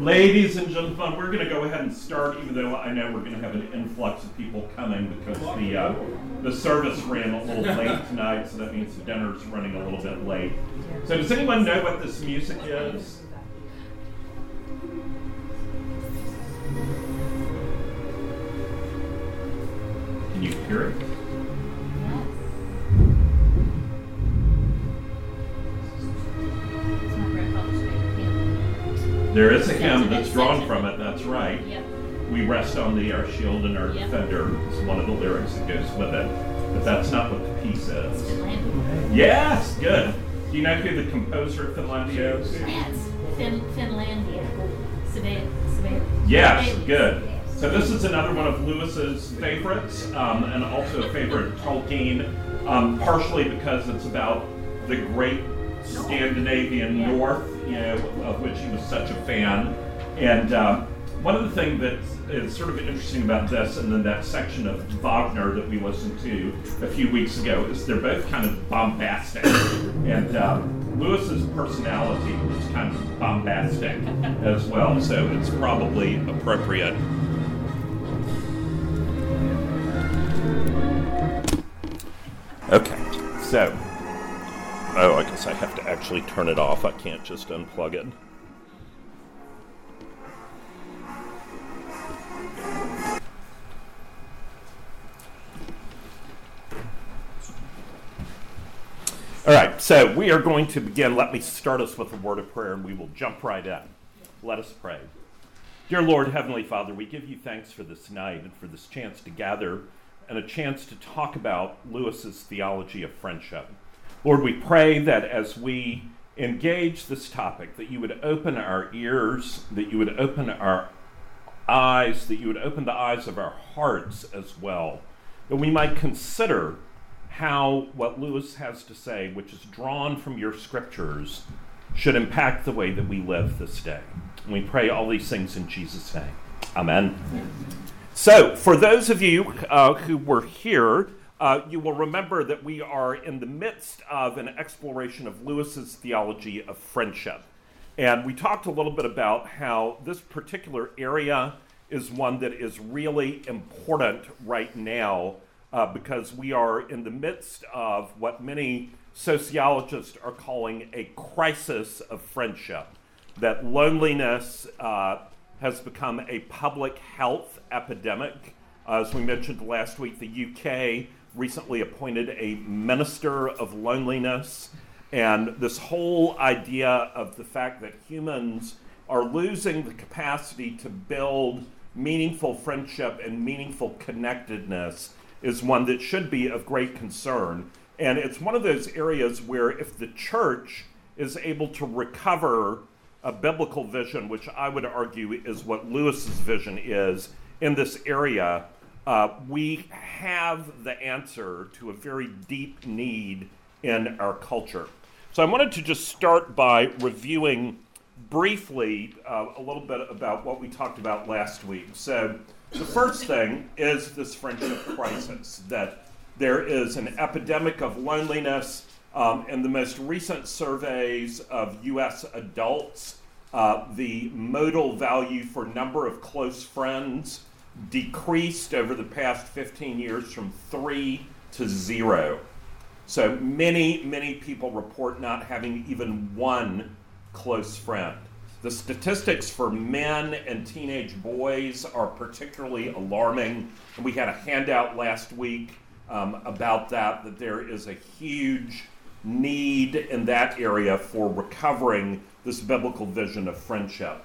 Ladies and gentlemen, we're going to go ahead and start, even though I know we're going to have an influx of people coming because the uh, the service ran a little late tonight, so that means the dinner's running a little bit late. So, does anyone know what this music is? Can you hear it? There is a hymn that's drawn from it, that's right. Yep. We rest on thee, our shield and our Yep. defender, is one of the lyrics that goes with it. But that's not what the piece is. Finlandia. Yes, good. Do you know who the composer of Finlandia is? Yes. Fin- Finlandia. Sibelius. Yes, good. So this is another one of Lewis's favorites, um, and also a favorite of Tolkien, um, partially because it's about the great Scandinavian Yeah. North, you know, of which he was such a fan. And um, one of the things that is sort of interesting about this, and then that section of Wagner that we listened to a few weeks ago, is they're both kind of bombastic. And um, Lewis's personality is kind of bombastic as well, so it's probably appropriate. Okay, so, oh, I guess I have to actually turn it off. I can't just unplug it. All right, so we are going to begin. Let me start us with a word of prayer and we will jump right in. Let us pray. Dear Lord, Heavenly Father, we give you thanks for this night and for this chance to gather and a chance to talk about Lewis's theology of friendship. Lord, we pray that as we engage this topic, that you would open our ears, that you would open our eyes, that you would open the eyes of our hearts as well, that we might consider how what Lewis has to say, which is drawn from your scriptures, should impact the way that we live this day. And we pray all these things in Jesus' name. Amen. So, for those of you uh, who were here, uh, you will remember that we are in the midst of an exploration of Lewis's theology of friendship. And we talked a little bit about how this particular area is one that is really important right now uh, because we are in the midst of what many sociologists are calling a crisis of friendship. That loneliness uh, has become a public health epidemic. as we mentioned last week, the UK recently appointed a minister of loneliness. And this whole idea of the fact that humans are losing the capacity to build meaningful friendship and meaningful connectedness is one that should be of great concern. And it's one of those areas where if the church is able to recover a biblical vision, which I would argue is what Lewis's vision is in this area, uh, we have the answer to a very deep need in our culture. So I wanted to just start by reviewing briefly uh, a little bit about what we talked about last week. So the first thing is this friendship crisis that there is an epidemic of loneliness. Um, in the most recent surveys of U.S. adults, uh, the modal value for number of close friends decreased over the past 15 years from three to zero. So many, many people report not having even one close friend. The statistics for men and teenage boys are particularly alarming. And we had a handout last week um, about that, that there is a huge need in that area for recovering this biblical vision of friendship.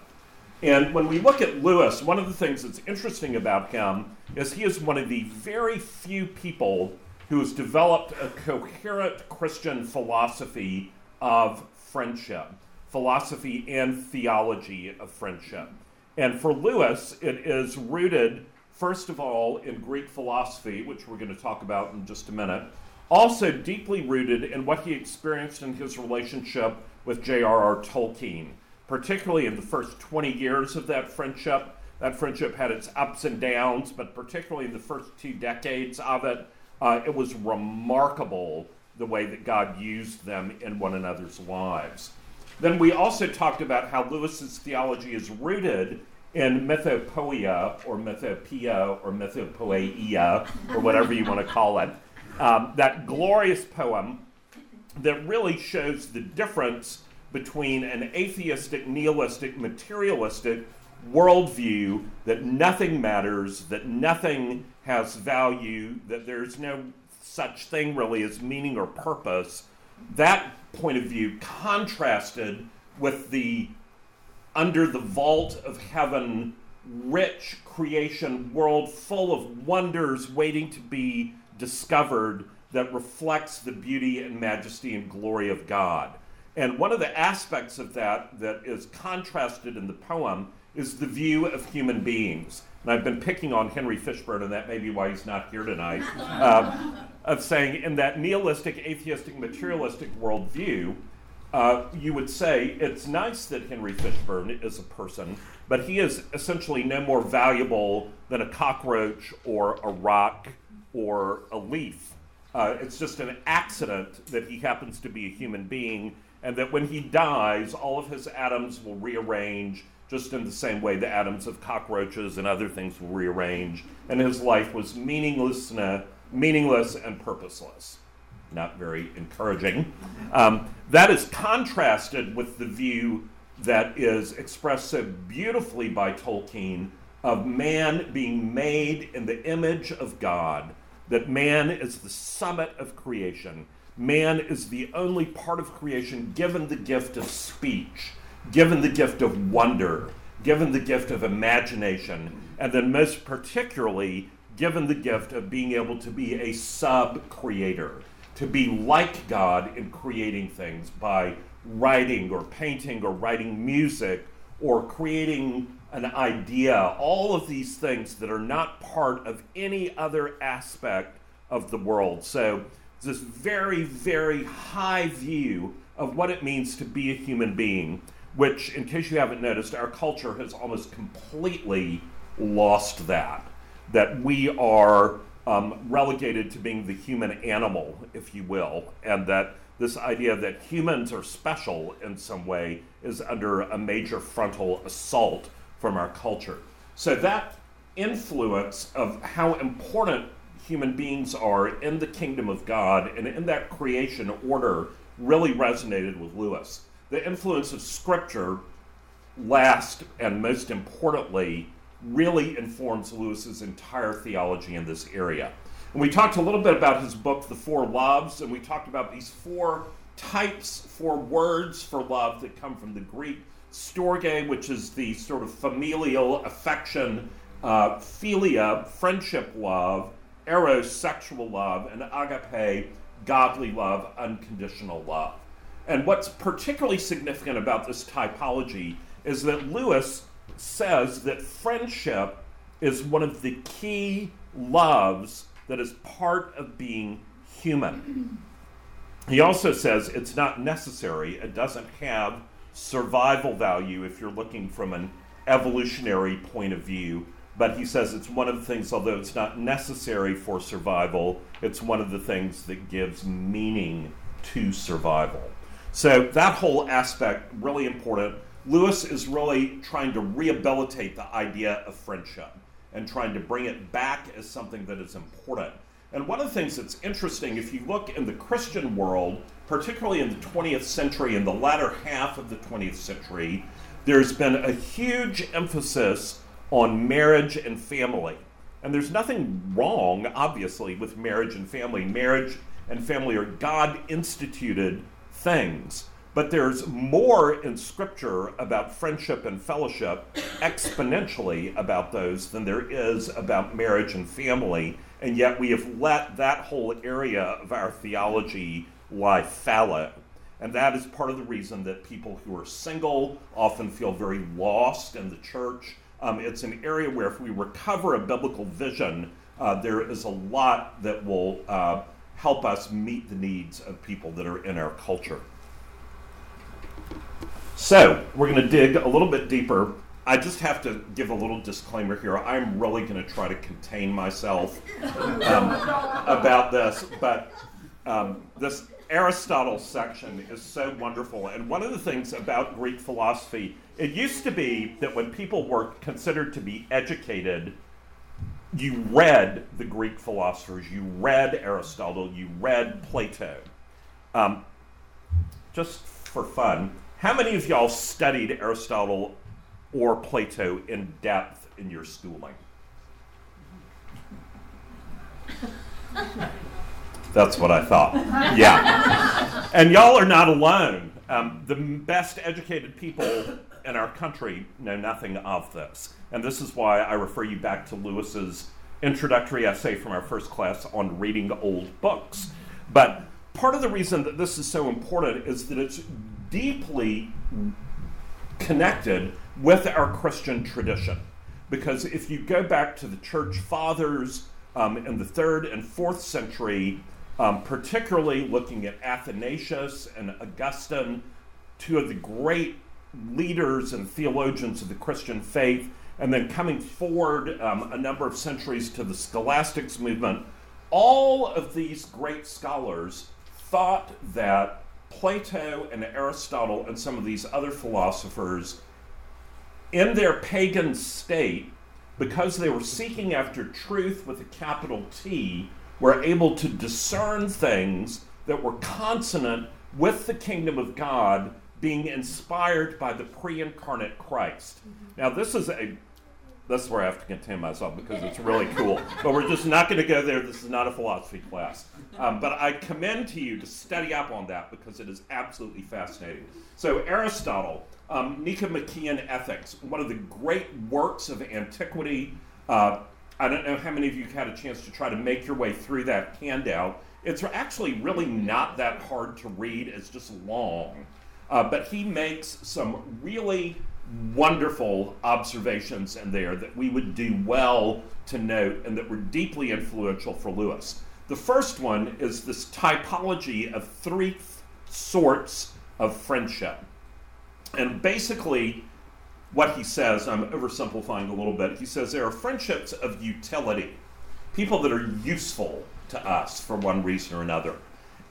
And when we look at Lewis, one of the things that's interesting about him is he is one of the very few people who has developed a coherent Christian philosophy of friendship, philosophy and theology of friendship. And for Lewis, it is rooted, first of all, in Greek philosophy, which we're going to talk about in just a minute, also deeply rooted in what he experienced in his relationship with J.R.R. Tolkien, particularly in the first 20 years of that friendship. That friendship had its ups and downs, but particularly in the first two decades of it, uh, it was remarkable the way that God used them in one another's lives. Then we also talked about how Lewis's theology is rooted in mythopoeia or mythopoeia or mythopoeia or whatever you want to call it. Um, that glorious poem that really shows the difference between an atheistic, nihilistic, materialistic worldview that nothing matters, that nothing has value, that there's no such thing really as meaning or purpose. That point of view contrasted with the under the vault of heaven, rich creation world full of wonders waiting to be discovered that reflects the beauty and majesty and glory of God. And one of the aspects of that that is contrasted in the poem is the view of human beings. And I've been picking on Henry Fishburne, and that may be why he's not here tonight, um, of saying in that nihilistic, atheistic, materialistic worldview, uh, you would say it's nice that Henry Fishburne is a person, but he is essentially no more valuable than a cockroach or a rock or a leaf. Uh, it's just an accident that he happens to be a human being, and that when he dies, all of his atoms will rearrange just in the same way the atoms of cockroaches and other things will rearrange, and his life was meaningless, meaningless and purposeless. Not very encouraging. Um, that is contrasted with the view that is expressed so beautifully by Tolkien of man being made in the image of God that man is the summit of creation. Man is the only part of creation given the gift of speech, given the gift of wonder, given the gift of imagination, and then most particularly given the gift of being able to be a sub creator, to be like God in creating things by writing or painting or writing music or creating an idea, all of these things that are not part of any other aspect of the world. So, this very, very high view of what it means to be a human being, which, in case you haven't noticed, our culture has almost completely lost that. That we are um, relegated to being the human animal, if you will, and that this idea that humans are special in some way is under a major frontal assault from our culture. So that influence of how important human beings are in the kingdom of God and in that creation order really resonated with Lewis. The influence of Scripture, last and most importantly, really informs Lewis's entire theology in this area. And we talked a little bit about his book, The Four Loves, and we talked about these four types, four words for love that come from the Greek storge, which is the sort of familial affection, uh, philia, friendship love, eros, sexual love, and agape, godly love, unconditional love. And what's particularly significant about this typology is that Lewis says that friendship is one of the key loves that is part of being human. He also says it's not necessary, it doesn't have survival value if you're looking from an evolutionary point of view. But he says it's one of the things, although it's not necessary for survival, it's one of the things that gives meaning to survival. So that whole aspect, really important. Lewis is really trying to rehabilitate the idea of friendship and trying to bring it back as something that is important. And one of the things that's interesting, if you look in the Christian world, particularly in the 20th century, in the latter half of the 20th century, there's been a huge emphasis on marriage and family. And there's nothing wrong, obviously, with marriage and family. Marriage and family are God instituted things. But there's more in Scripture about friendship and fellowship, exponentially about those, than there is about marriage and family. And yet we have let that whole area of our theology lie fallow. And that is part of the reason that people who are single often feel very lost in the church. Um, it's an area where, if we recover a biblical vision, uh, there is a lot that will uh, help us meet the needs of people that are in our culture. So, we're going to dig a little bit deeper. I just have to give a little disclaimer here. I'm really going to try to contain myself um, about this, but um, this Aristotle section is so wonderful. And one of the things about Greek philosophy, it used to be that when people were considered to be educated, you read the Greek philosophers, you read Aristotle, you read Plato. Um, just for fun, how many of y'all studied Aristotle or Plato in depth in your schooling? That's what I thought. Yeah. And y'all are not alone. Um, the best educated people in our country know nothing of this. And this is why I refer you back to Lewis's introductory essay from our first class on reading old books. But part of the reason that this is so important is that it's deeply connected with our Christian tradition. Because if you go back to the church fathers um, in the third and fourth century, um, particularly looking at Athanasius and Augustine, two of the great leaders and theologians of the Christian faith, and then coming forward um, a number of centuries to the scholastics movement, all of these great scholars thought that Plato and Aristotle and some of these other philosophers, in their pagan state, because they were seeking after truth with a capital T, were able to discern things that were consonant with the kingdom of God being inspired by the pre incarnate Christ. Mm-hmm. Now, this is a this is where I have to contain myself because it's really cool. But we're just not going to go there. This is not a philosophy class. Um, but I commend to you to study up on that because it is absolutely fascinating. So, Aristotle, um, Nicomachean Ethics, one of the great works of antiquity. Uh, I don't know how many of you had a chance to try to make your way through that handout. It's actually really not that hard to read, it's just long. Uh, but he makes some really wonderful observations in there that we would do well to note and that were deeply influential for Lewis. The first one is this typology of three sorts of friendship. And basically, what he says, I'm oversimplifying a little bit, he says there are friendships of utility, people that are useful to us for one reason or another.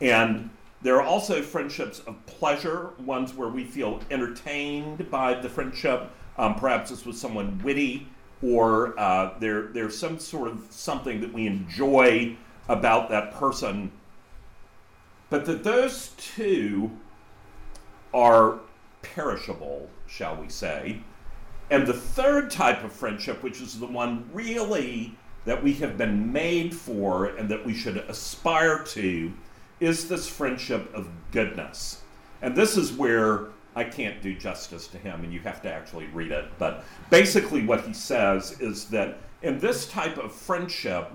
And there are also friendships of pleasure, ones where we feel entertained by the friendship. Um, perhaps it's with someone witty, or uh, there, there's some sort of something that we enjoy about that person. But that those two are perishable, shall we say. And the third type of friendship, which is the one really that we have been made for and that we should aspire to, is this friendship of goodness. And this is where I can't do justice to him, and you have to actually read it. But basically, what he says is that in this type of friendship,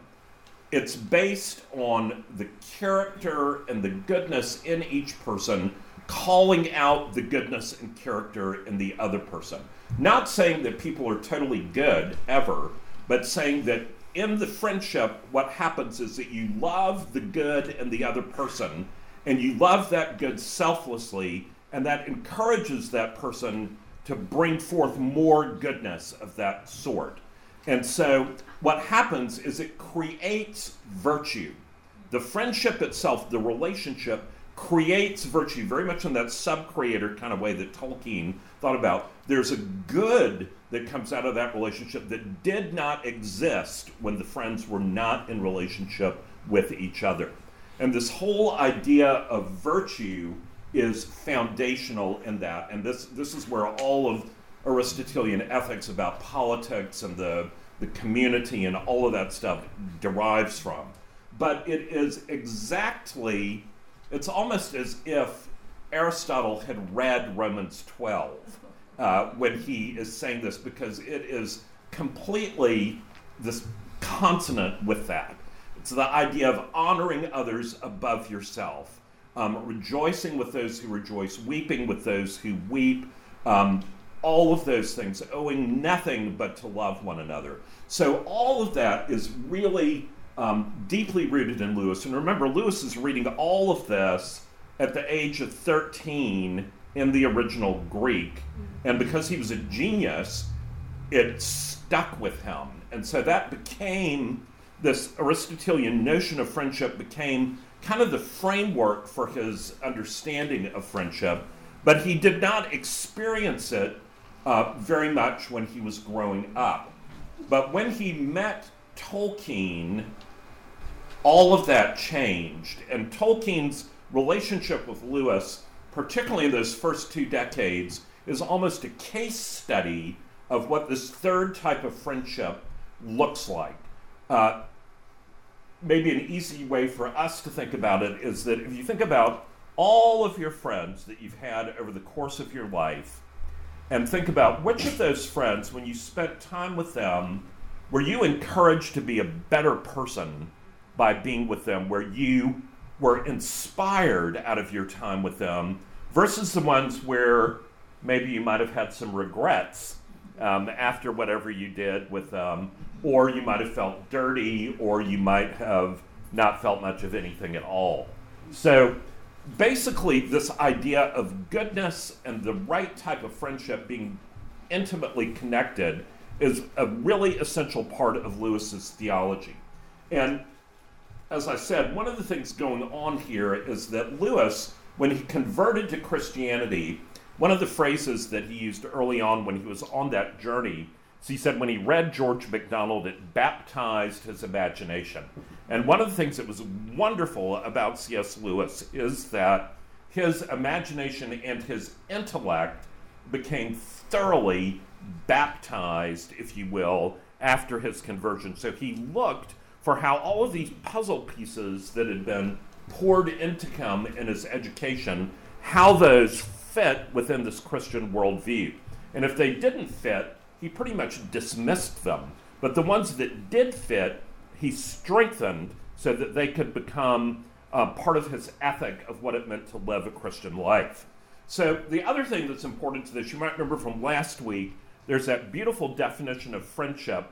it's based on the character and the goodness in each person, calling out the goodness and character in the other person. Not saying that people are totally good ever, but saying that in the friendship, what happens is that you love the good in the other person, and you love that good selflessly, and that encourages that person to bring forth more goodness of that sort. And so, what happens is it creates virtue. The friendship itself, the relationship, creates virtue very much in that sub creator kind of way that Tolkien thought about. There's a good that comes out of that relationship that did not exist when the friends were not in relationship with each other. And this whole idea of virtue is foundational in that. And this, this is where all of Aristotelian ethics about politics and the, the community and all of that stuff derives from. But it is exactly, it's almost as if Aristotle had read Romans 12 uh, when he is saying this because it is completely this consonant with that. It's the idea of honoring others above yourself, um, rejoicing with those who rejoice, weeping with those who weep, um, all of those things, owing nothing but to love one another. So, all of that is really um, deeply rooted in Lewis. And remember, Lewis is reading all of this at the age of 13 in the original Greek. And because he was a genius, it stuck with him. And so that became this Aristotelian notion of friendship became kind of the framework for his understanding of friendship, but he did not experience it uh, very much when he was growing up. But when he met Tolkien, all of that changed. And Tolkien's relationship with Lewis, particularly in those first two decades, is almost a case study of what this third type of friendship looks like. Uh, maybe an easy way for us to think about it is that if you think about all of your friends that you've had over the course of your life, and think about which of those friends, when you spent time with them, were you encouraged to be a better person by being with them, where you were inspired out of your time with them, versus the ones where maybe you might have had some regrets um, after whatever you did with them, or you might have felt dirty, or you might have not felt much of anything at all. So basically, this idea of goodness and the right type of friendship being intimately connected is a really essential part of Lewis's theology. And as I said, one of the things going on here is that Lewis, when he converted to Christianity, one of the phrases that he used early on when he was on that journey is he said when he read George MacDonald, it baptized his imagination. And one of the things that was wonderful about C.S. Lewis is that his imagination and his intellect became thoroughly baptized, if you will, after his conversion. So he looked for how all of these puzzle pieces that had been poured into him in his education, how those fit within this Christian worldview. And if they didn't fit, he pretty much dismissed them. But the ones that did fit, he strengthened so that they could become uh, part of his ethic of what it meant to live a Christian life. So, the other thing that's important to this, you might remember from last week, there's that beautiful definition of friendship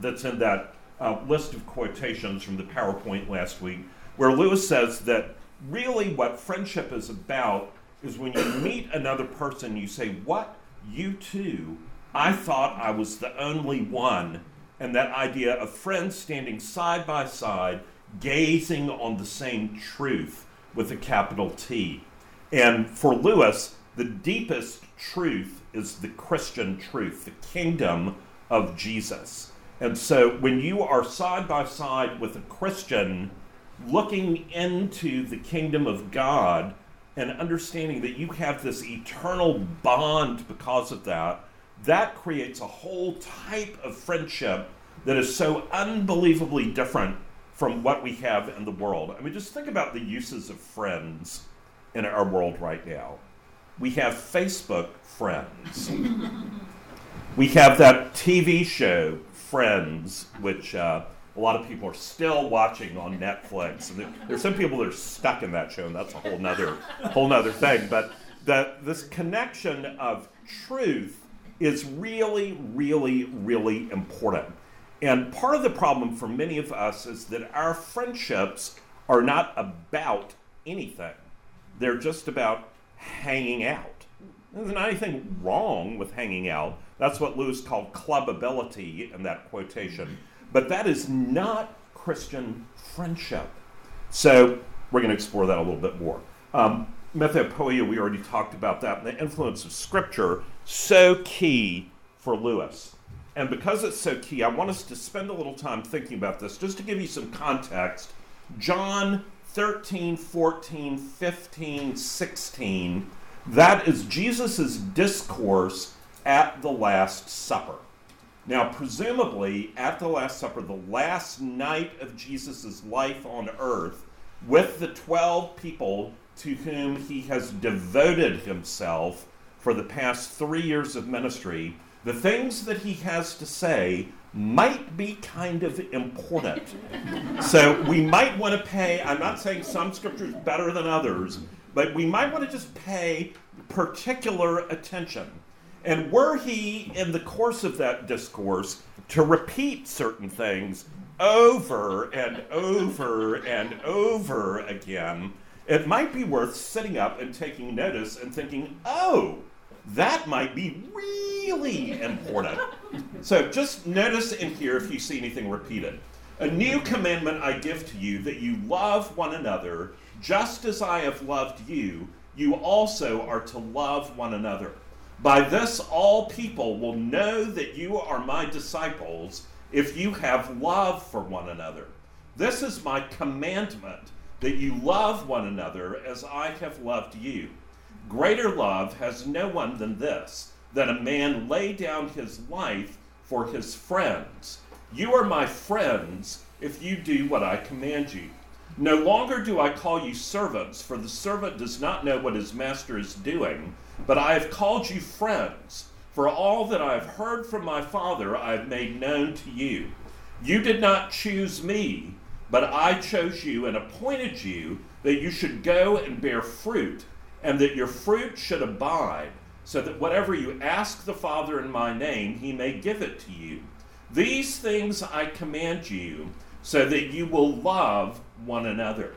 that's in that uh, list of quotations from the PowerPoint last week, where Lewis says that really what friendship is about is when you meet another person, you say, What? You too? I thought I was the only one. And that idea of friends standing side by side, gazing on the same truth with a capital T. And for Lewis, the deepest truth is the Christian truth, the kingdom of Jesus. And so when you are side by side with a Christian looking into the kingdom of God, and understanding that you have this eternal bond because of that, that creates a whole type of friendship that is so unbelievably different from what we have in the world. I mean, just think about the uses of friends in our world right now. We have Facebook friends. we have that TV show, Friends, which uh, a lot of people are still watching on Netflix. And there's some people that are stuck in that show, and that's a whole nother, whole nother thing. But that this connection of truth is really, really, really important. And part of the problem for many of us is that our friendships are not about anything. They're just about hanging out. There's not anything wrong with hanging out. That's what Lewis called clubability in that quotation. But that is not Christian friendship. So we're going to explore that a little bit more. Um, Mythopoeia, we already talked about that, and the influence of Scripture, so key for Lewis. And because it's so key, I want us to spend a little time thinking about this. Just to give you some context, John 13, 14, 15, 16, that is Jesus' discourse at the Last Supper. Now, presumably, at the Last Supper, the last night of Jesus' life on earth, with the 12 people to whom he has devoted himself for the past three years of ministry, the things that he has to say might be kind of important. so we might want to pay, I'm not saying some scriptures better than others, but we might want to just pay particular attention and were he, in the course of that discourse, to repeat certain things over and over and over again, it might be worth sitting up and taking notice and thinking, oh, that might be really important. So just notice in here if you see anything repeated. A new commandment I give to you that you love one another just as I have loved you, you also are to love one another. By this, all people will know that you are my disciples if you have love for one another. This is my commandment that you love one another as I have loved you. Greater love has no one than this that a man lay down his life for his friends. You are my friends if you do what I command you. No longer do I call you servants, for the servant does not know what his master is doing, but I have called you friends. For all that I have heard from my Father, I have made known to you. You did not choose me, but I chose you and appointed you that you should go and bear fruit, and that your fruit should abide, so that whatever you ask the Father in my name, he may give it to you. These things I command you, so that you will love one another.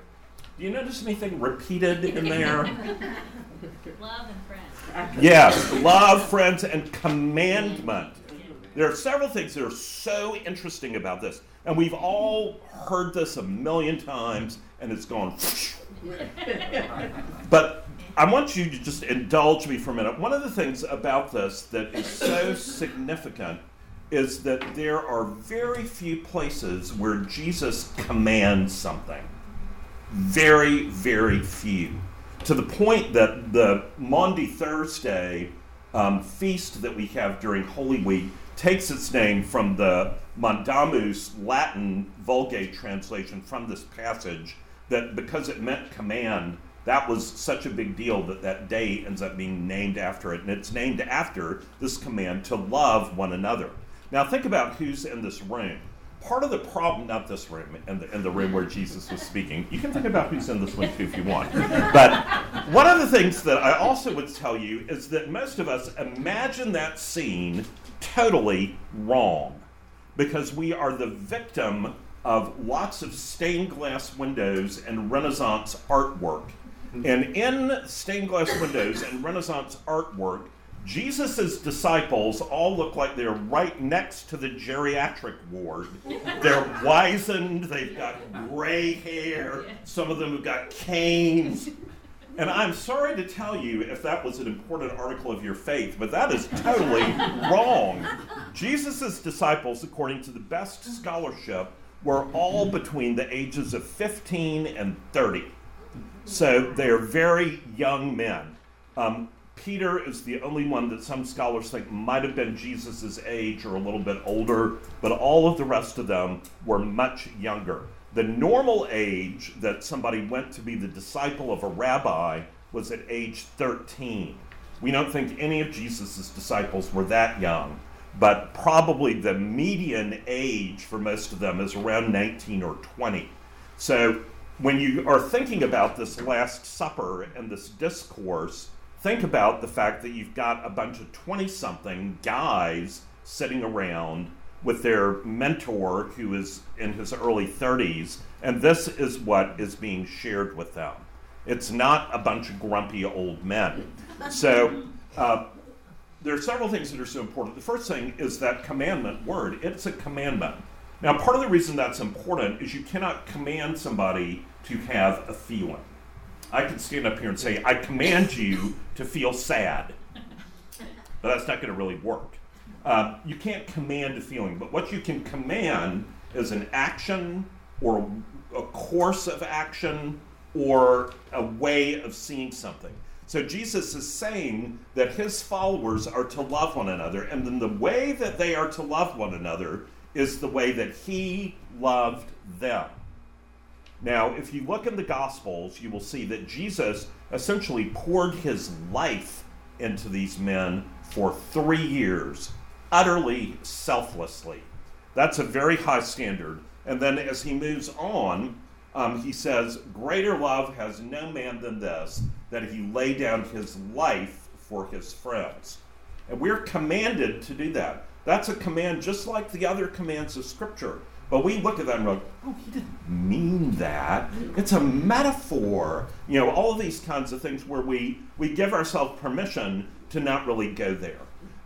Do you notice anything repeated in there? Love and friends. Yes, love, friends, and commandment. There are several things that are so interesting about this. And we've all heard this a million times, and it's gone. but I want you to just indulge me for a minute. One of the things about this that is so significant is that there are very few places where Jesus commands something. Very, very few. To the point that the Maundy Thursday um, feast that we have during Holy Week takes its name from the mandatum Latin Vulgate translation from this passage, that because it meant command, that was such a big deal that that day ends up being named after it. And it's named after this command to love one another. Now, think about who's in this room. Part of the problem, not this room, in the, in the room where Jesus was speaking, you can think about who's in this one too if you want. But one of the things that I also would tell you is that most of us imagine that scene totally wrong because we are the victim of lots of stained glass windows and Renaissance artwork. And in stained glass windows and Renaissance artwork, Jesus' disciples all look like they're right next to the geriatric ward. They're wizened, they've got gray hair, some of them have got canes. And I'm sorry to tell you if that was an important article of your faith, but that is totally wrong. Jesus' disciples, according to the best scholarship, were all between the ages of 15 and 30. So they are very young men. Um, Peter is the only one that some scholars think might have been Jesus' age or a little bit older, but all of the rest of them were much younger. The normal age that somebody went to be the disciple of a rabbi was at age 13. We don't think any of Jesus' disciples were that young, but probably the median age for most of them is around 19 or 20. So when you are thinking about this Last Supper and this discourse, think about the fact that you've got a bunch of 20 something guys sitting around with their mentor who is in his early 30s, and this is what is being shared with them. It's not a bunch of grumpy old men. So, uh, there are several things that are so important. The first thing is that commandment word. It's a commandment. Now, part of the reason that's important is you cannot command somebody to have a feeling. I could stand up here and say, I command you to feel sad. But that's not going to really work. Uh, you can't command a feeling, but what you can command is an action or a course of action or a way of seeing something. So Jesus is saying that his followers are to love one another, and then the way that they are to love one another is the way that he loved them. Now, if you look in the Gospels, you will see that Jesus essentially poured his life into these men for three years, utterly selflessly. That's a very high standard. And then as he moves on, um, he says, Greater love has no man than this, that he lay down his life for his friends. And we're commanded to do that. That's a command just like the other commands of Scripture. But we look at that and go, oh, he didn't mean that. It's a metaphor. You know, all of these kinds of things where we, we give ourselves permission to not really go there.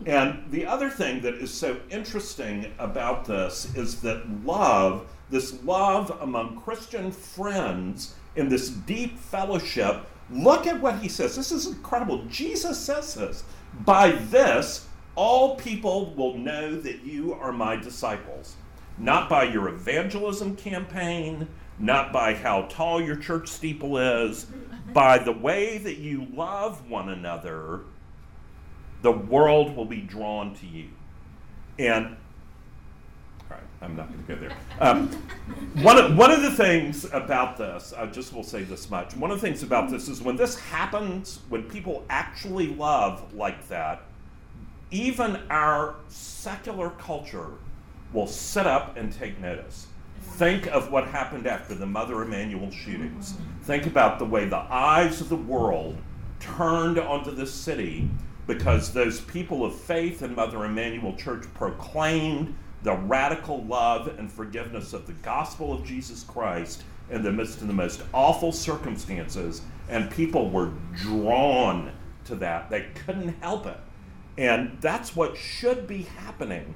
And the other thing that is so interesting about this is that love, this love among Christian friends in this deep fellowship, look at what he says. This is incredible. Jesus says this. By this, all people will know that you are my disciples. Not by your evangelism campaign, not by how tall your church steeple is, by the way that you love one another, the world will be drawn to you. And, all right, I'm not going to go there. Um, one, of, one of the things about this, I just will say this much. One of the things about this is when this happens, when people actually love like that, even our secular culture will sit up and take notice. Think of what happened after the Mother Emanuel shootings. Think about the way the eyes of the world turned onto this city because those people of faith in Mother Emanuel Church proclaimed the radical love and forgiveness of the gospel of Jesus Christ in the midst of the most awful circumstances, and people were drawn to that. They couldn't help it. And that's what should be happening.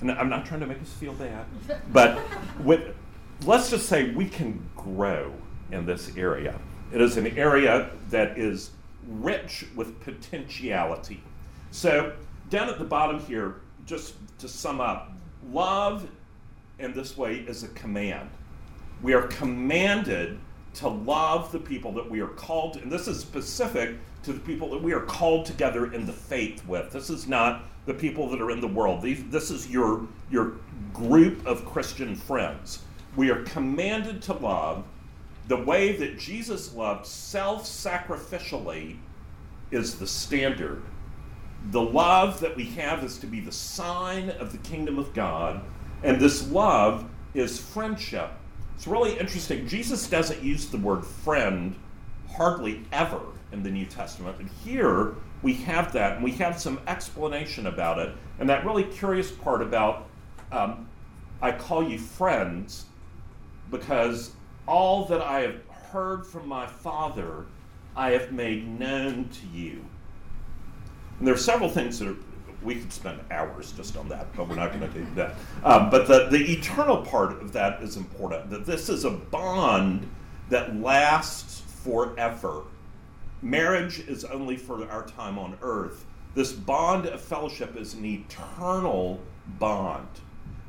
And I'm not trying to make us feel bad, but with, let's just say we can grow in this area. It is an area that is rich with potentiality. So, down at the bottom here, just to sum up, love in this way is a command. We are commanded to love the people that we are called, and this is specific to the people that we are called together in the faith with. This is not the people that are in the world. These, this is your, your group of Christian friends. We are commanded to love the way that Jesus loved self sacrificially is the standard. The love that we have is to be the sign of the kingdom of God, and this love is friendship. It's really interesting. Jesus doesn't use the word friend hardly ever in the New Testament, but here we have that, and we have some explanation about it. And that really curious part about um, I call you friends because all that I have heard from my Father, I have made known to you. And there are several things that are, we could spend hours just on that, but we're not going to do that. Um, but the, the eternal part of that is important that this is a bond that lasts forever. Marriage is only for our time on earth. This bond of fellowship is an eternal bond.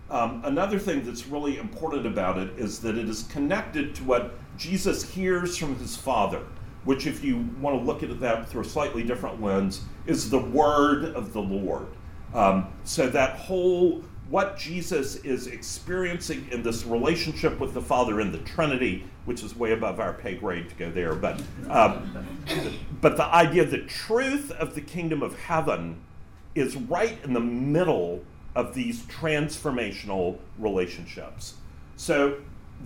Um, another thing that's really important about it is that it is connected to what Jesus hears from his Father, which, if you want to look at that through a slightly different lens, is the word of the Lord. Um, so that whole what Jesus is experiencing in this relationship with the Father in the Trinity, which is way above our pay grade to go there, but um, but the idea, the truth of the kingdom of heaven, is right in the middle of these transformational relationships. So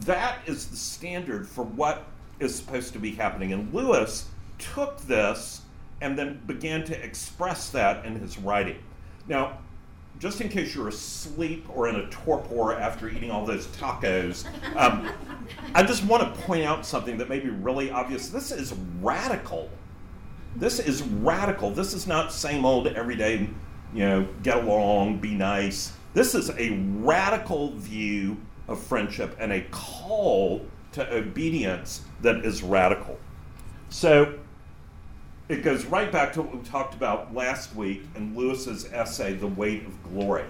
that is the standard for what is supposed to be happening. And Lewis took this and then began to express that in his writing. Now, just in case you're asleep or in a torpor after eating all those tacos, um, I just want to point out something that may be really obvious. This is radical. This is radical. This is not same old everyday you know, get along, be nice. This is a radical view of friendship and a call to obedience that is radical. So it goes right back to what we talked about last week in Lewis's essay, The Weight of Glory.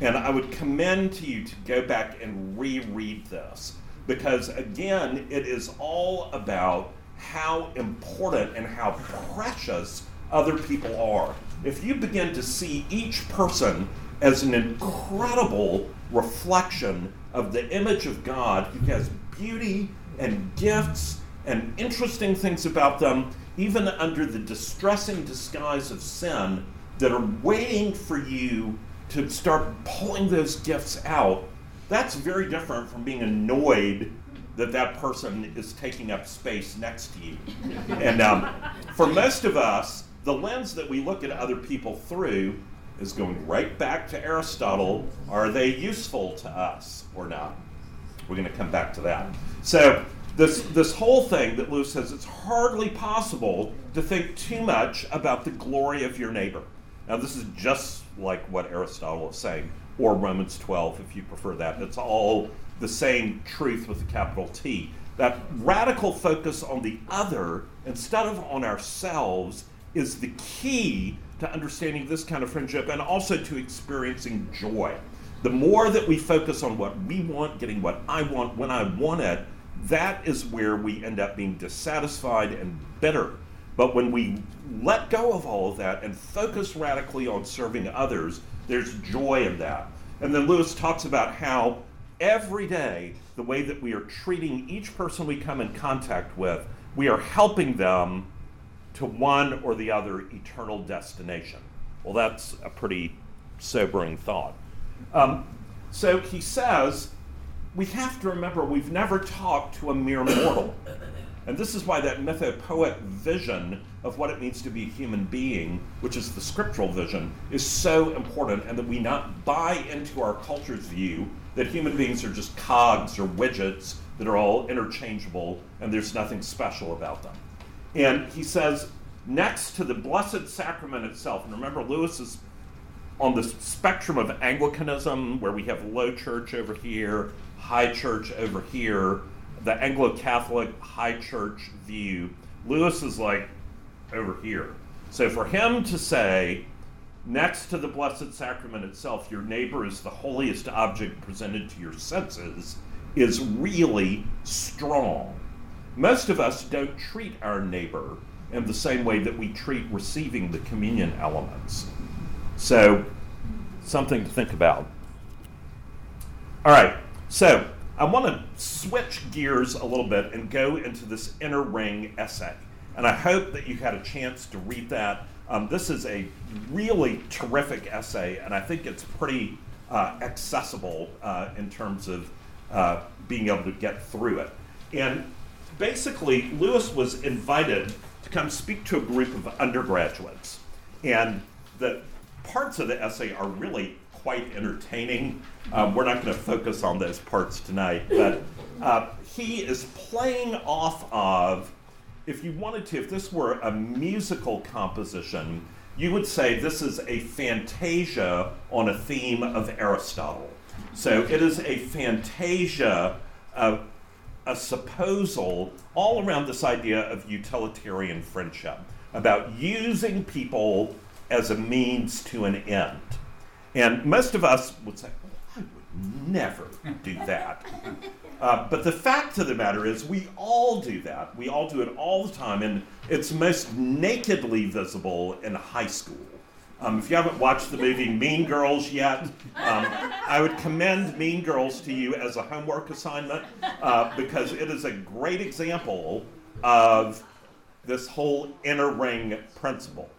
And I would commend to you to go back and reread this because, again, it is all about how important and how precious other people are if you begin to see each person as an incredible reflection of the image of God who has beauty and gifts and interesting things about them, even under the distressing disguise of sin, that are waiting for you to start pulling those gifts out, that's very different from being annoyed that that person is taking up space next to you. And um, for most of us, the lens that we look at other people through is going right back to Aristotle. Are they useful to us or not? We're going to come back to that. So, this, this whole thing that Lewis says it's hardly possible to think too much about the glory of your neighbor. Now, this is just like what Aristotle is saying, or Romans 12, if you prefer that. It's all the same truth with a capital T. That radical focus on the other instead of on ourselves is the key to understanding this kind of friendship and also to experiencing joy. The more that we focus on what we want, getting what I want when I want it, that is where we end up being dissatisfied and bitter. But when we let go of all of that and focus radically on serving others, there's joy in that. And then Lewis talks about how every day, the way that we are treating each person we come in contact with, we are helping them to one or the other eternal destination. Well, that's a pretty sobering thought. Um, so he says, we have to remember we've never talked to a mere mortal. And this is why that mythopoeic vision of what it means to be a human being, which is the scriptural vision, is so important, and that we not buy into our culture's view that human beings are just cogs or widgets that are all interchangeable and there's nothing special about them. And he says, next to the Blessed Sacrament itself, and remember, Lewis is on the spectrum of Anglicanism, where we have low church over here, high church over here, the Anglo Catholic high church view. Lewis is like over here. So for him to say, next to the Blessed Sacrament itself, your neighbor is the holiest object presented to your senses, is really strong. Most of us don't treat our neighbor in the same way that we treat receiving the communion elements. So, something to think about. All right, so I want to switch gears a little bit and go into this inner ring essay. And I hope that you had a chance to read that. Um, this is a really terrific essay, and I think it's pretty uh, accessible uh, in terms of uh, being able to get through it. And basically, Lewis was invited to come speak to a group of undergraduates. And the parts of the essay are really quite entertaining. Um, we're not going to focus on those parts tonight, but uh, he is playing off of, if you wanted to, if this were a musical composition, you would say this is a fantasia on a theme of Aristotle. So it is a fantasia, uh, a supposal all around this idea of utilitarian friendship, about using people as a means to an end. And most of us would say, I would never do that. Uh, but the fact of the matter is, we all do that. We all do it all the time, and it's most nakedly visible in high school. Um, if you haven't watched the movie Mean Girls yet, um, I would commend Mean Girls to you as a homework assignment uh, because it is a great example of this whole inner ring principle.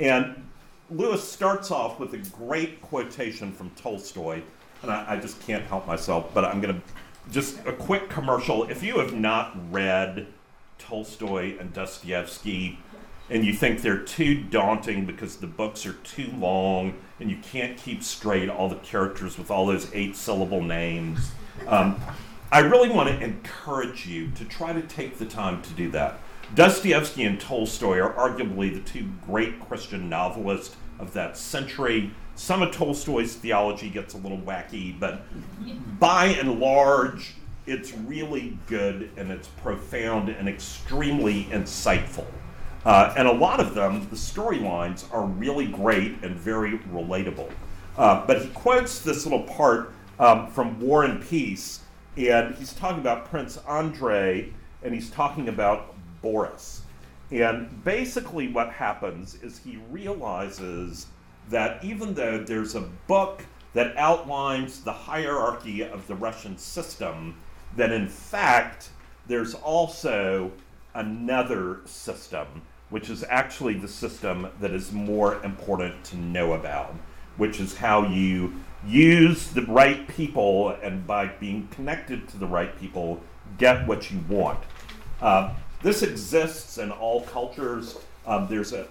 And Lewis starts off with a great quotation from Tolstoy, and I, I just can't help myself, but I'm going to just a quick commercial. If you have not read Tolstoy and Dostoevsky, and you think they're too daunting because the books are too long and you can't keep straight all the characters with all those eight syllable names, um, I really want to encourage you to try to take the time to do that. Dostoevsky and Tolstoy are arguably the two great Christian novelists of that century. Some of Tolstoy's theology gets a little wacky, but by and large, it's really good and it's profound and extremely insightful. Uh, and a lot of them, the storylines are really great and very relatable. Uh, but he quotes this little part um, from War and Peace, and he's talking about Prince Andrei, and he's talking about Boris. And basically, what happens is he realizes that even though there's a book that outlines the hierarchy of the Russian system, that in fact, there's also another system, which is actually the system that is more important to know about, which is how you use the right people and by being connected to the right people, get what you want. Uh, this exists in all cultures. Um, there's a,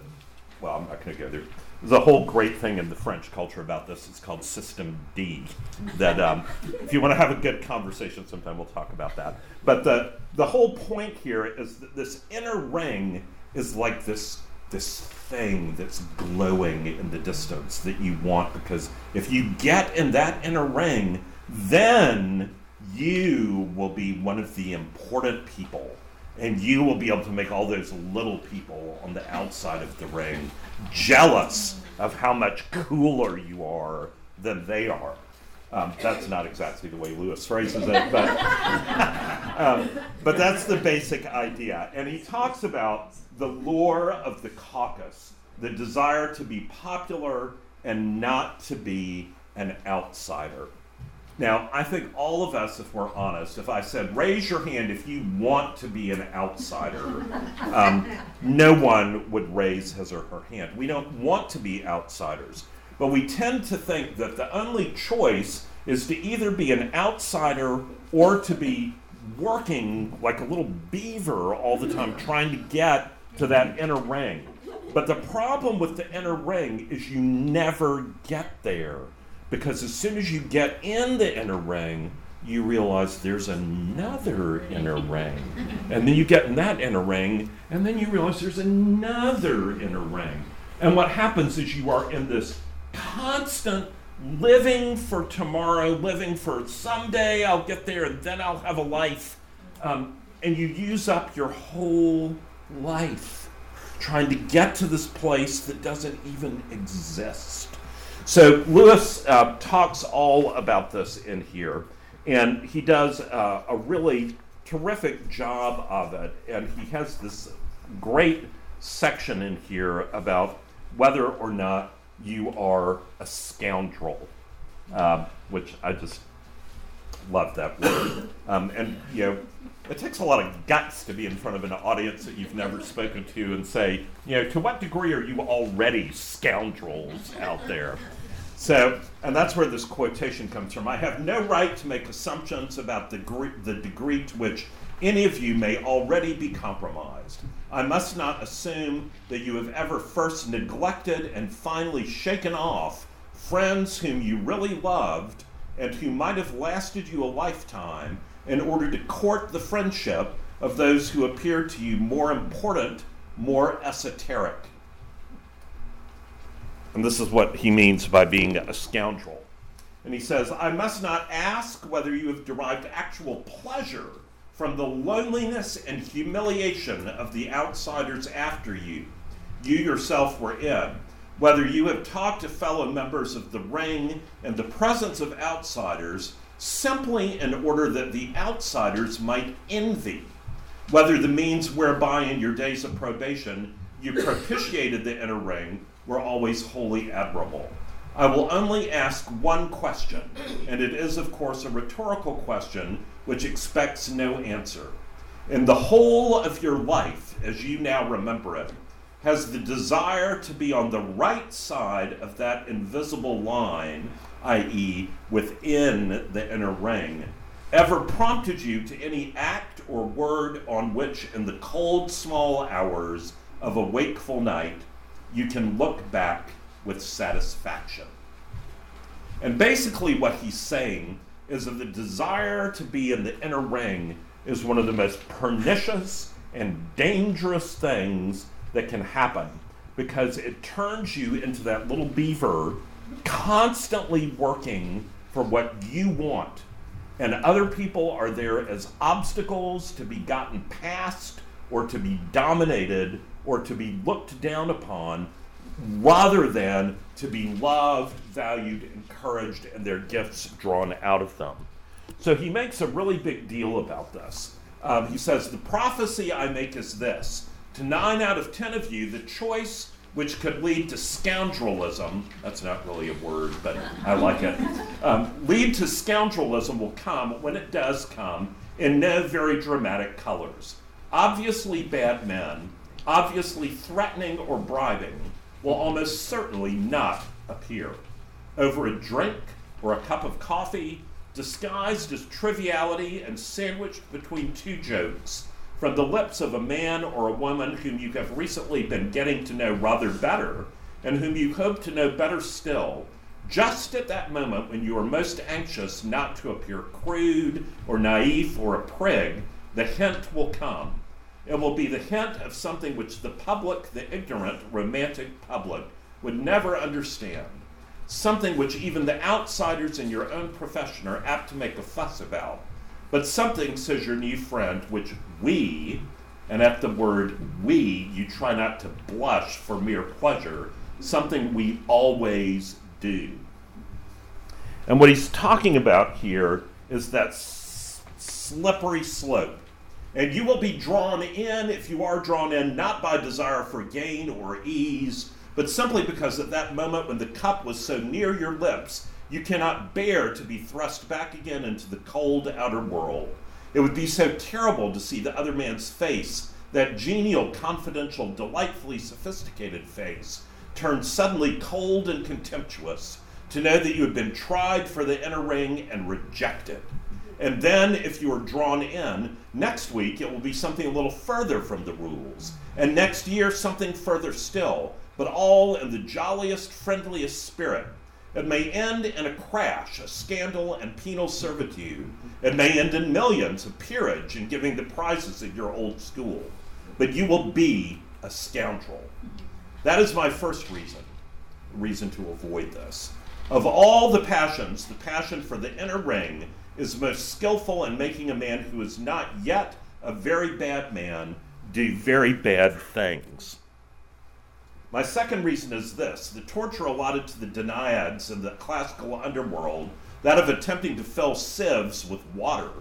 well, I'm not going to go there. There's a whole great thing in the French culture about this. It's called System D. That um, if you want to have a good conversation sometime, we'll talk about that. But the, the whole point here is that this inner ring is like this, this thing that's glowing in the distance that you want because if you get in that inner ring, then you will be one of the important people and you will be able to make all those little people on the outside of the ring jealous of how much cooler you are than they are. Um, that's not exactly the way Lewis phrases it, but, um, but that's the basic idea. And he talks about the lure of the caucus, the desire to be popular and not to be an outsider. Now, I think all of us, if we're honest, if I said, raise your hand if you want to be an outsider, um, no one would raise his or her hand. We don't want to be outsiders, but we tend to think that the only choice is to either be an outsider or to be working like a little beaver all the time, trying to get to that inner ring. But the problem with the inner ring is you never get there because as soon as you get in the inner ring, you realize there's another inner ring. And then you get in that inner ring, and then you realize there's another inner ring. And what happens is you are in this constant living for tomorrow, living for someday I'll get there and then I'll have a life. Um, and you use up your whole life trying to get to this place that doesn't even exist. So Lewis uh, talks all about this in here, and he does uh, a really terrific job of it. And he has this great section in here about whether or not you are a scoundrel, uh, which I just love that word. Um, and you know, it takes a lot of guts to be in front of an audience that you've never spoken to and say, you know, to what degree are you already scoundrels out there? So, and that's where this quotation comes from. I have no right to make assumptions about the degree, the degree to which any of you may already be compromised. I must not assume that you have ever first neglected and finally shaken off friends whom you really loved and who might have lasted you a lifetime in order to court the friendship of those who appeared to you more important, more esoteric. And this is what he means by being a scoundrel. And he says, I must not ask whether you have derived actual pleasure from the loneliness and humiliation of the outsiders after you, you yourself were in, whether you have talked to fellow members of the ring in the presence of outsiders simply in order that the outsiders might envy, whether the means whereby in your days of probation you propitiated the inner ring were always wholly admirable. I will only ask one question, and it is, of course, a rhetorical question which expects no answer. In the whole of your life, as you now remember it, has the desire to be on the right side of that invisible line, i.e., within the inner ring, ever prompted you to any act or word on which, in the cold, small hours of a wakeful night, you can look back with satisfaction? And basically, what he's saying is that the desire to be in the inner ring is one of the most pernicious and dangerous things that can happen because it turns you into that little beaver constantly working for what you want. And other people are there as obstacles to be gotten past or to be dominated or to be looked down upon rather than to be loved, valued, encouraged, and their gifts drawn out of them. So he makes a really big deal about this. Um, he says, The prophecy I make is this to nine out of ten of you, the choice which could lead to scoundrelism that's not really a word, but I like it um, lead to scoundrelism will come when it does come in no very dramatic colors. Obviously, bad men, obviously threatening or bribing, will almost certainly not appear. Over a drink or a cup of coffee, disguised as triviality and sandwiched between two jokes, from the lips of a man or a woman whom you have recently been getting to know rather better, and whom you hope to know better still, just at that moment when you are most anxious not to appear crude or naive or a prig, the hint will come. It will be the hint of something which the public, the ignorant, romantic public, would never understand. Something which even the outsiders in your own profession are apt to make a fuss about. But something, says your new friend, which we, and at the word we, you try not to blush for mere pleasure, something we always do. And what he's talking about here is that s- slippery slope. And you will be drawn in, if you are drawn in, not by desire for gain or ease, but simply because at that moment when the cup was so near your lips, you cannot bear to be thrust back again into the cold outer world. It would be so terrible to see the other man's face, that genial, confidential, delightfully sophisticated face, turn suddenly cold and contemptuous, to know that you had been tried for the inner ring and rejected. And then, if you are drawn in, next week it will be something a little further from the rules. And next year, something further still, but all in the jolliest, friendliest spirit. It may end in a crash, a scandal, and penal servitude. It may end in millions, of peerage, and giving the prizes at your old school. But you will be a scoundrel. That is my first reason, reason to avoid this. Of all the passions, the passion for the inner ring is most skillful in making a man who is not yet a very bad man do very bad things. My second reason is this the torture allotted to the Danaids in the classical underworld, that of attempting to fill sieves with water,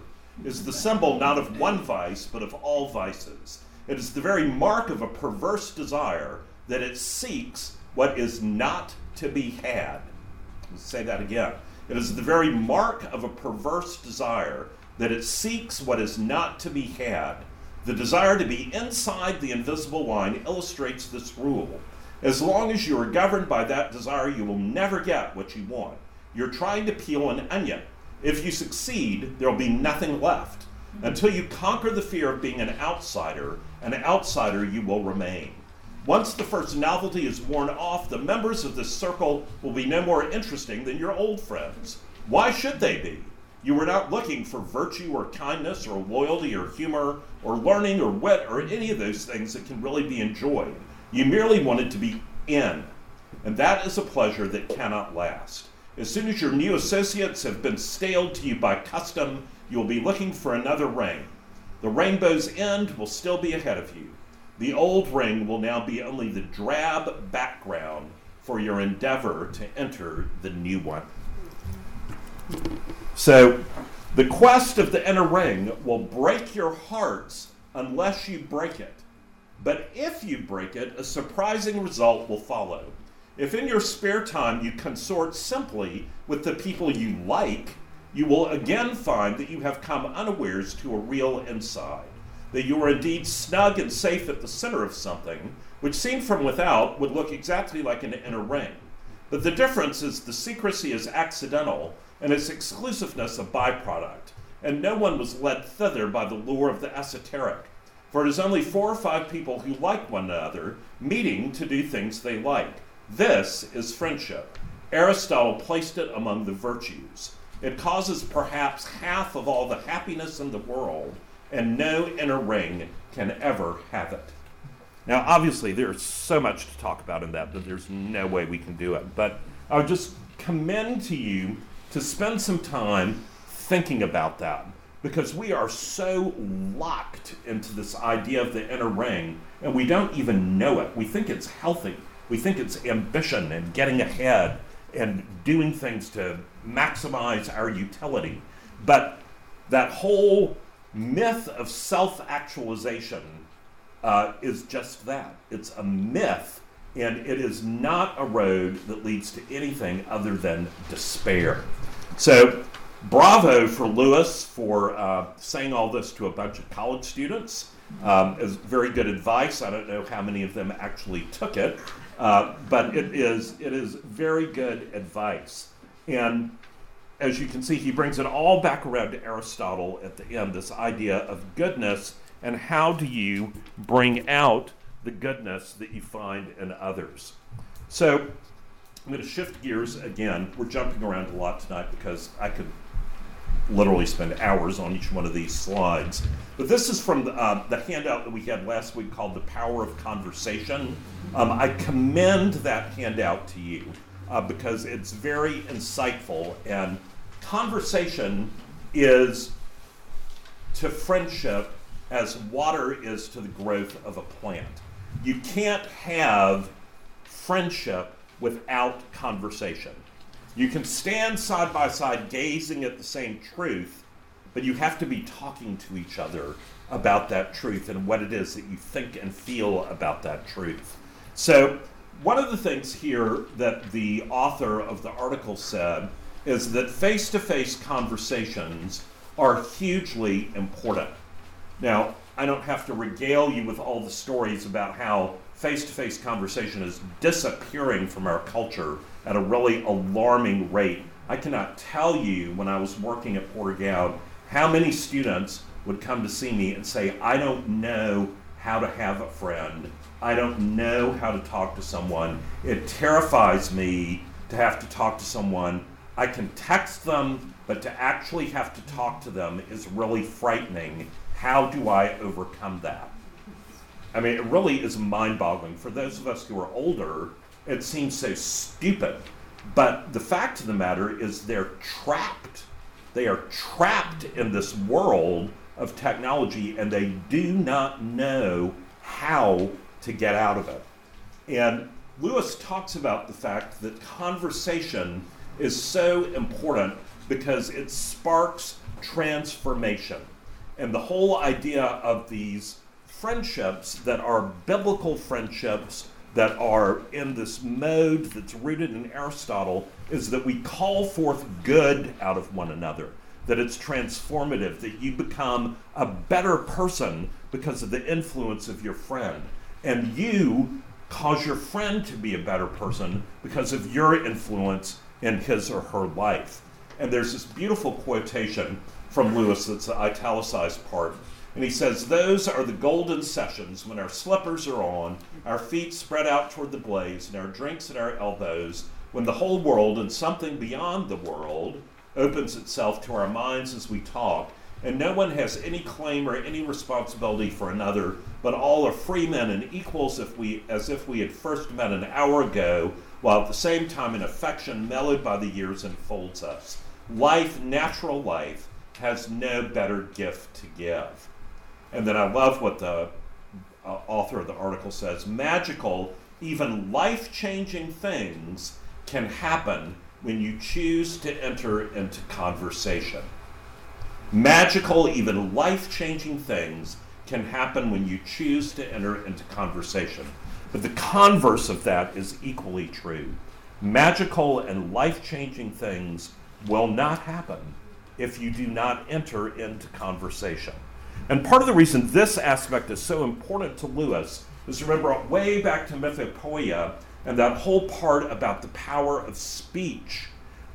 is the symbol not of one vice, but of all vices. It is the very mark of a perverse desire that it seeks what is not to be had. Let's say that again. It is the very mark of a perverse desire that it seeks what is not to be had. The desire to be inside the invisible line illustrates this rule. As long as you are governed by that desire, you will never get what you want. You're trying to peel an onion. If you succeed, there will be nothing left. Until you conquer the fear of being an outsider, an outsider you will remain. Once the first novelty is worn off, the members of this circle will be no more interesting than your old friends. Why should they be? You were not looking for virtue or kindness or loyalty or humor or learning or wit or any of those things that can really be enjoyed. You merely wanted to be in. And that is a pleasure that cannot last. As soon as your new associates have been staled to you by custom, you will be looking for another ring. The rainbow's end will still be ahead of you. The old ring will now be only the drab background for your endeavor to enter the new one. So, the quest of the inner ring will break your hearts unless you break it. But if you break it, a surprising result will follow. If in your spare time you consort simply with the people you like, you will again find that you have come unawares to a real inside that you are indeed snug and safe at the center of something, which seen from without would look exactly like an inner ring. But the difference is the secrecy is accidental and its exclusiveness a byproduct, and no one was led thither by the lure of the esoteric. For it is only four or five people who like one another meeting to do things they like. This is friendship. Aristotle placed it among the virtues. It causes perhaps half of all the happiness in the world, and no inner ring can ever have it. Now, obviously, there's so much to talk about in that that there's no way we can do it. But I would just commend to you to spend some time thinking about that because we are so locked into this idea of the inner ring and we don't even know it. We think it's healthy, we think it's ambition and getting ahead and doing things to maximize our utility. But that whole myth of self actualization uh, is just that it's a myth, and it is not a road that leads to anything other than despair. So, bravo for Lewis for uh, saying all this to a bunch of college students. Um, is very good advice. I don't know how many of them actually took it, uh, but it is it is very good advice. And as you can see, he brings it all back around to Aristotle at the end this idea of goodness and how do you bring out the goodness that you find in others. So I'm going to shift gears again. We're jumping around a lot tonight because I could literally spend hours on each one of these slides. But this is from the, uh, the handout that we had last week called The Power of Conversation. Um, I commend that handout to you uh, because it's very insightful, and conversation is to friendship as water is to the growth of a plant. You can't have friendship without conversation. You can stand side by side gazing at the same truth, but you have to be talking to each other about that truth and what it is that you think and feel about that truth. So, one of the things here that the author of the article said is that face to face conversations are hugely important. Now, I don't have to regale you with all the stories about how face to face conversation is disappearing from our culture at a really alarming rate. I cannot tell you when I was working at Porter how many students would come to see me and say, I don't know how to have a friend. I don't know how to talk to someone. It terrifies me to have to talk to someone. I can text them, but to actually have to talk to them is really frightening. How do I overcome that? I mean, it really is mind boggling. For those of us who are older, it seems so stupid. But the fact of the matter is, they're trapped. They are trapped in this world of technology and they do not know how to get out of it. And Lewis talks about the fact that conversation is so important because it sparks transformation. And the whole idea of these friendships that are biblical friendships that are in this mode that's rooted in Aristotle is that we call forth good out of one another, that it's transformative, that you become a better person because of the influence of your friend. And you cause your friend to be a better person because of your influence in his or her life. And there's this beautiful quotation from Lewis that's the italicized part and he says, Those are the golden sessions when our slippers are on, our feet spread out toward the blaze, and our drinks at our elbows, when the whole world and something beyond the world opens itself to our minds as we talk, and no one has any claim or any responsibility for another, but all are free men and equals if we, as if we had first met an hour ago, while at the same time an affection mellowed by the years enfolds us. Life, natural life, has no better gift to give. And then I love what the uh, author of the article says magical, even life changing things can happen when you choose to enter into conversation. Magical, even life changing things can happen when you choose to enter into conversation. But the converse of that is equally true. Magical and life changing things will not happen if you do not enter into conversation. And part of the reason this aspect is so important to Lewis is remember way back to Mythopoeia and that whole part about the power of speech.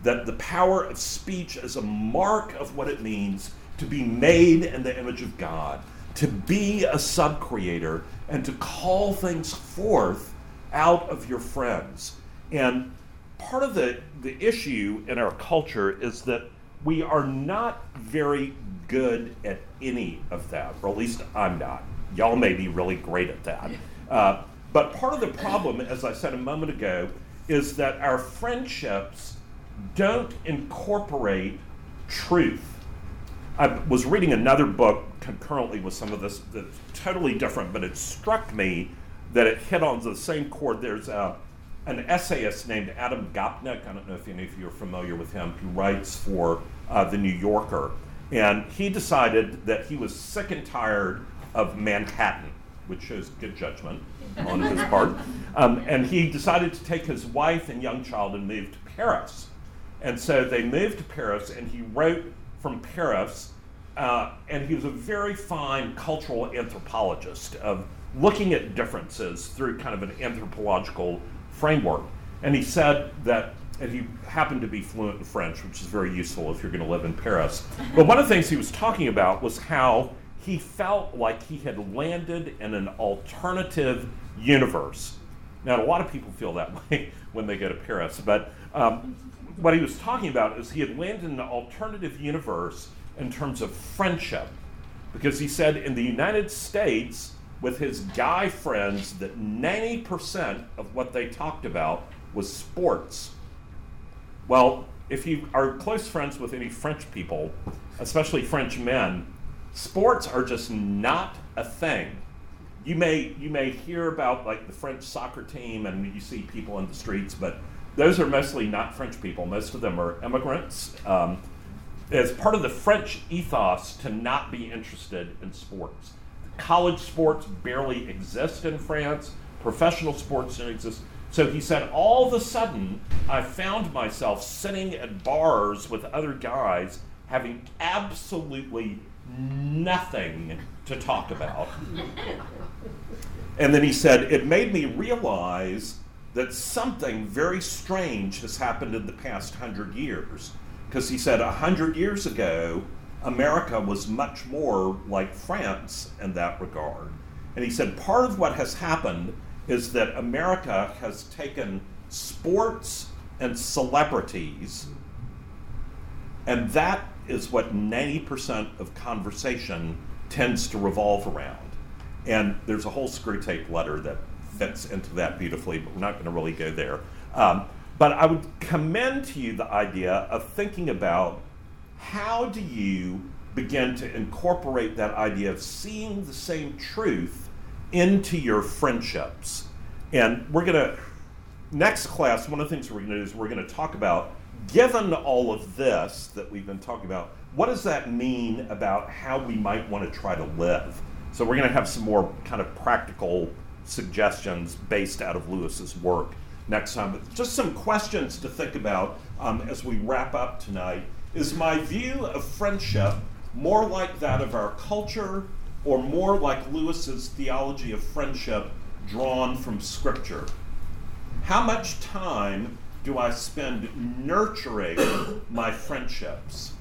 That the power of speech is a mark of what it means to be made in the image of God, to be a sub creator, and to call things forth out of your friends. And part of the, the issue in our culture is that we are not very good at any of that, or at least I'm not. Y'all may be really great at that. Uh, but part of the problem, as I said a moment ago, is that our friendships don't incorporate truth. I was reading another book concurrently with some of this that's totally different, but it struck me that it hit on the same chord. There's a, an essayist named Adam Gopnik. I don't know if any of you are familiar with him, who writes for uh, The New Yorker. And he decided that he was sick and tired of Manhattan, which shows good judgment on his part. Um, and he decided to take his wife and young child and move to Paris. And so they moved to Paris, and he wrote from Paris. Uh, and he was a very fine cultural anthropologist of looking at differences through kind of an anthropological framework. And he said that and he happened to be fluent in French, which is very useful if you're going to live in Paris. But one of the things he was talking about was how he felt like he had landed in an alternative universe Now, a lot of people feel that way when they go to Paris, but um, what he was talking about is he had landed in an alternative universe in terms of friendship. Because he said in the United States, with his guy friends, that 90% of what they talked about was sports. Well, if you are close friends with any French people, especially French men, sports are just not a thing. You may you may hear about like the French soccer team and you see people in the streets, but those are mostly not French people. Most of them are immigrants. Um, it's part of the French ethos to not be interested in sports. College sports barely exist in France. Professional sports don't exist. So he said, all of a sudden, I found myself sitting at bars with other guys having absolutely nothing to talk about. and then he said, it made me realize that something very strange has happened in the past hundred years. Because he said, a hundred years ago, America was much more like France in that regard. And he said, part of what has happened is that America has taken sports and celebrities, and that is what 90% of conversation tends to revolve around. And there's a whole Screwtape letter that fits into that beautifully, but we're not going to really go there. Um, but I would commend to you the idea of thinking about how do you begin to incorporate that idea of seeing the same truth into your friendships. And we're going to, next class, one of the things we're going to do is we're going to talk about, given all of this that we've been talking about, what does that mean about how we might want to try to live? So we're going to have some more kind of practical suggestions based out of Lewis's work next time. But just some questions to think about um, as we wrap up tonight. Is my view of friendship more like that of our culture or more like Lewis's theology of friendship drawn from Scripture? How much time do I spend nurturing my friendships?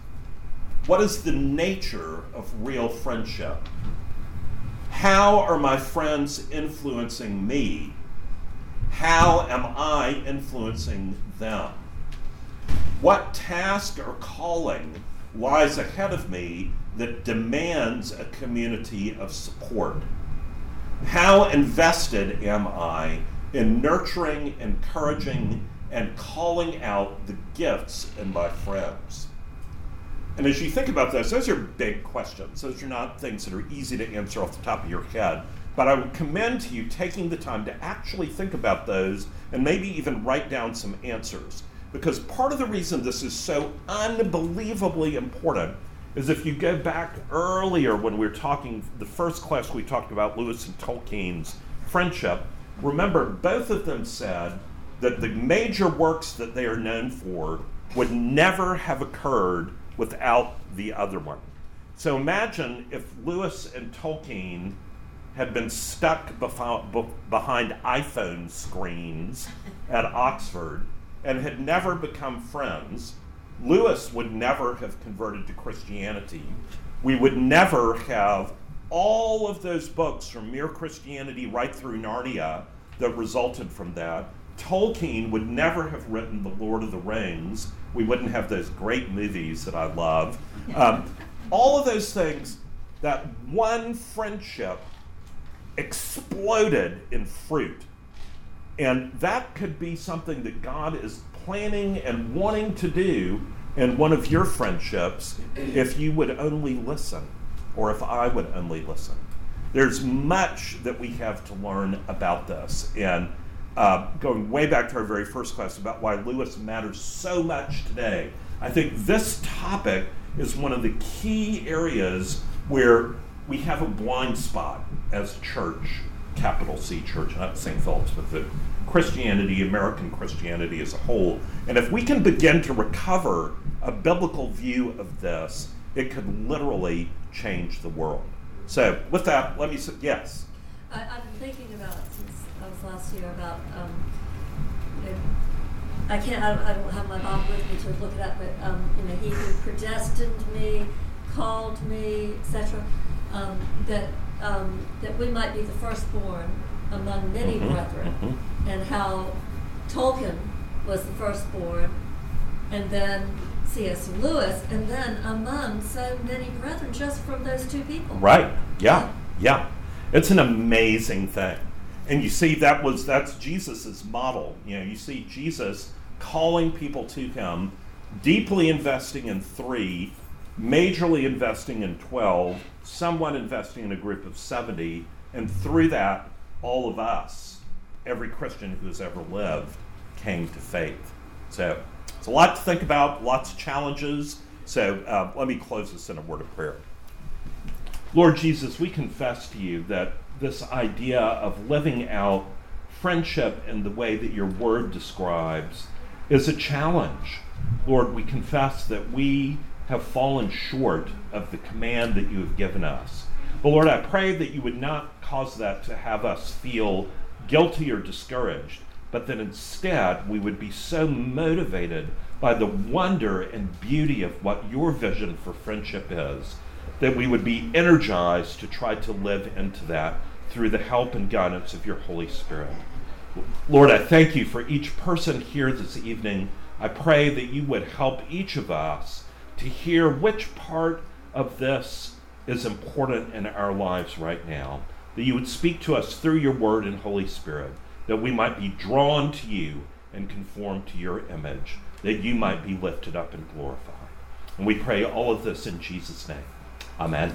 What is the nature of real friendship? How are my friends influencing me? How am I influencing them? What task or calling lies ahead of me that demands a community of support? How invested am I in nurturing, encouraging, and calling out the gifts in my friends? And as you think about those, those are big questions. Those are not things that are easy to answer off the top of your head. But I would commend to you taking the time to actually think about those and maybe even write down some answers. Because part of the reason this is so unbelievably important is if you go back earlier when we were talking, the first class we talked about Lewis and Tolkien's friendship, remember both of them said that the major works that they are known for would never have occurred without the other one. So imagine if Lewis and Tolkien had been stuck behind iPhone screens at Oxford and had never become friends, Lewis would never have converted to Christianity. We would never have all of those books from Mere Christianity right through Narnia that resulted from that. Tolkien would never have written The Lord of the Rings. We wouldn't have those great movies that I love. Um, all of those things, that one friendship exploded in fruit. And that could be something that God is planning and wanting to do in one of your friendships if you would only listen, or if I would only listen. There's much that we have to learn about this. And uh, going way back to our very first class about why Lewis matters so much today, I think this topic is one of the key areas where we have a blind spot as church, capital C church, not St. Philip's, but the Christianity, American Christianity as a whole. And if we can begin to recover a biblical view of this, it could literally change the world. So, with that, let me say yes. I, been thinking about was last year about. Um, you know, I can't. I don't, I don't, have my Bible with me to look it up, but um, you know, He who predestined me, called me, etc. Um, that um, that we might be the firstborn among many Mhm, brethren, mhm. and how Tolkien was the firstborn, and then C.S. Lewis, and then among so many brethren just from those two people. Right. Yeah. Yeah. It's an amazing thing. And you see that was that's Jesus's model. You know, you see Jesus calling people to him, deeply investing in 3, majorly investing in 12, somewhat investing in a group of 70, and through that all of us, every Christian who has ever lived came to faith. So, it's a lot to think about, lots of challenges. So, uh, let me close this in a word of prayer. Lord Jesus, we confess to you that this idea of living out friendship in the way that your word describes is a challenge. Lord, we confess that we have fallen short of the command that you have given us. But Lord, I pray that you would not cause that to have us feel guilty or discouraged, but that instead we would be so motivated by the wonder and beauty of what your vision for friendship is that we would be energized to try to live into that through the help and guidance of your Holy Spirit. Lord, I thank you for each person here this evening. I pray that you would help each of us to hear which part of this is important in our lives right now. That you would speak to us through your word and Holy Spirit, that we might be drawn to you and conform to your image, that you might be lifted up and glorified. And we pray all of this in Jesus' name. Amen.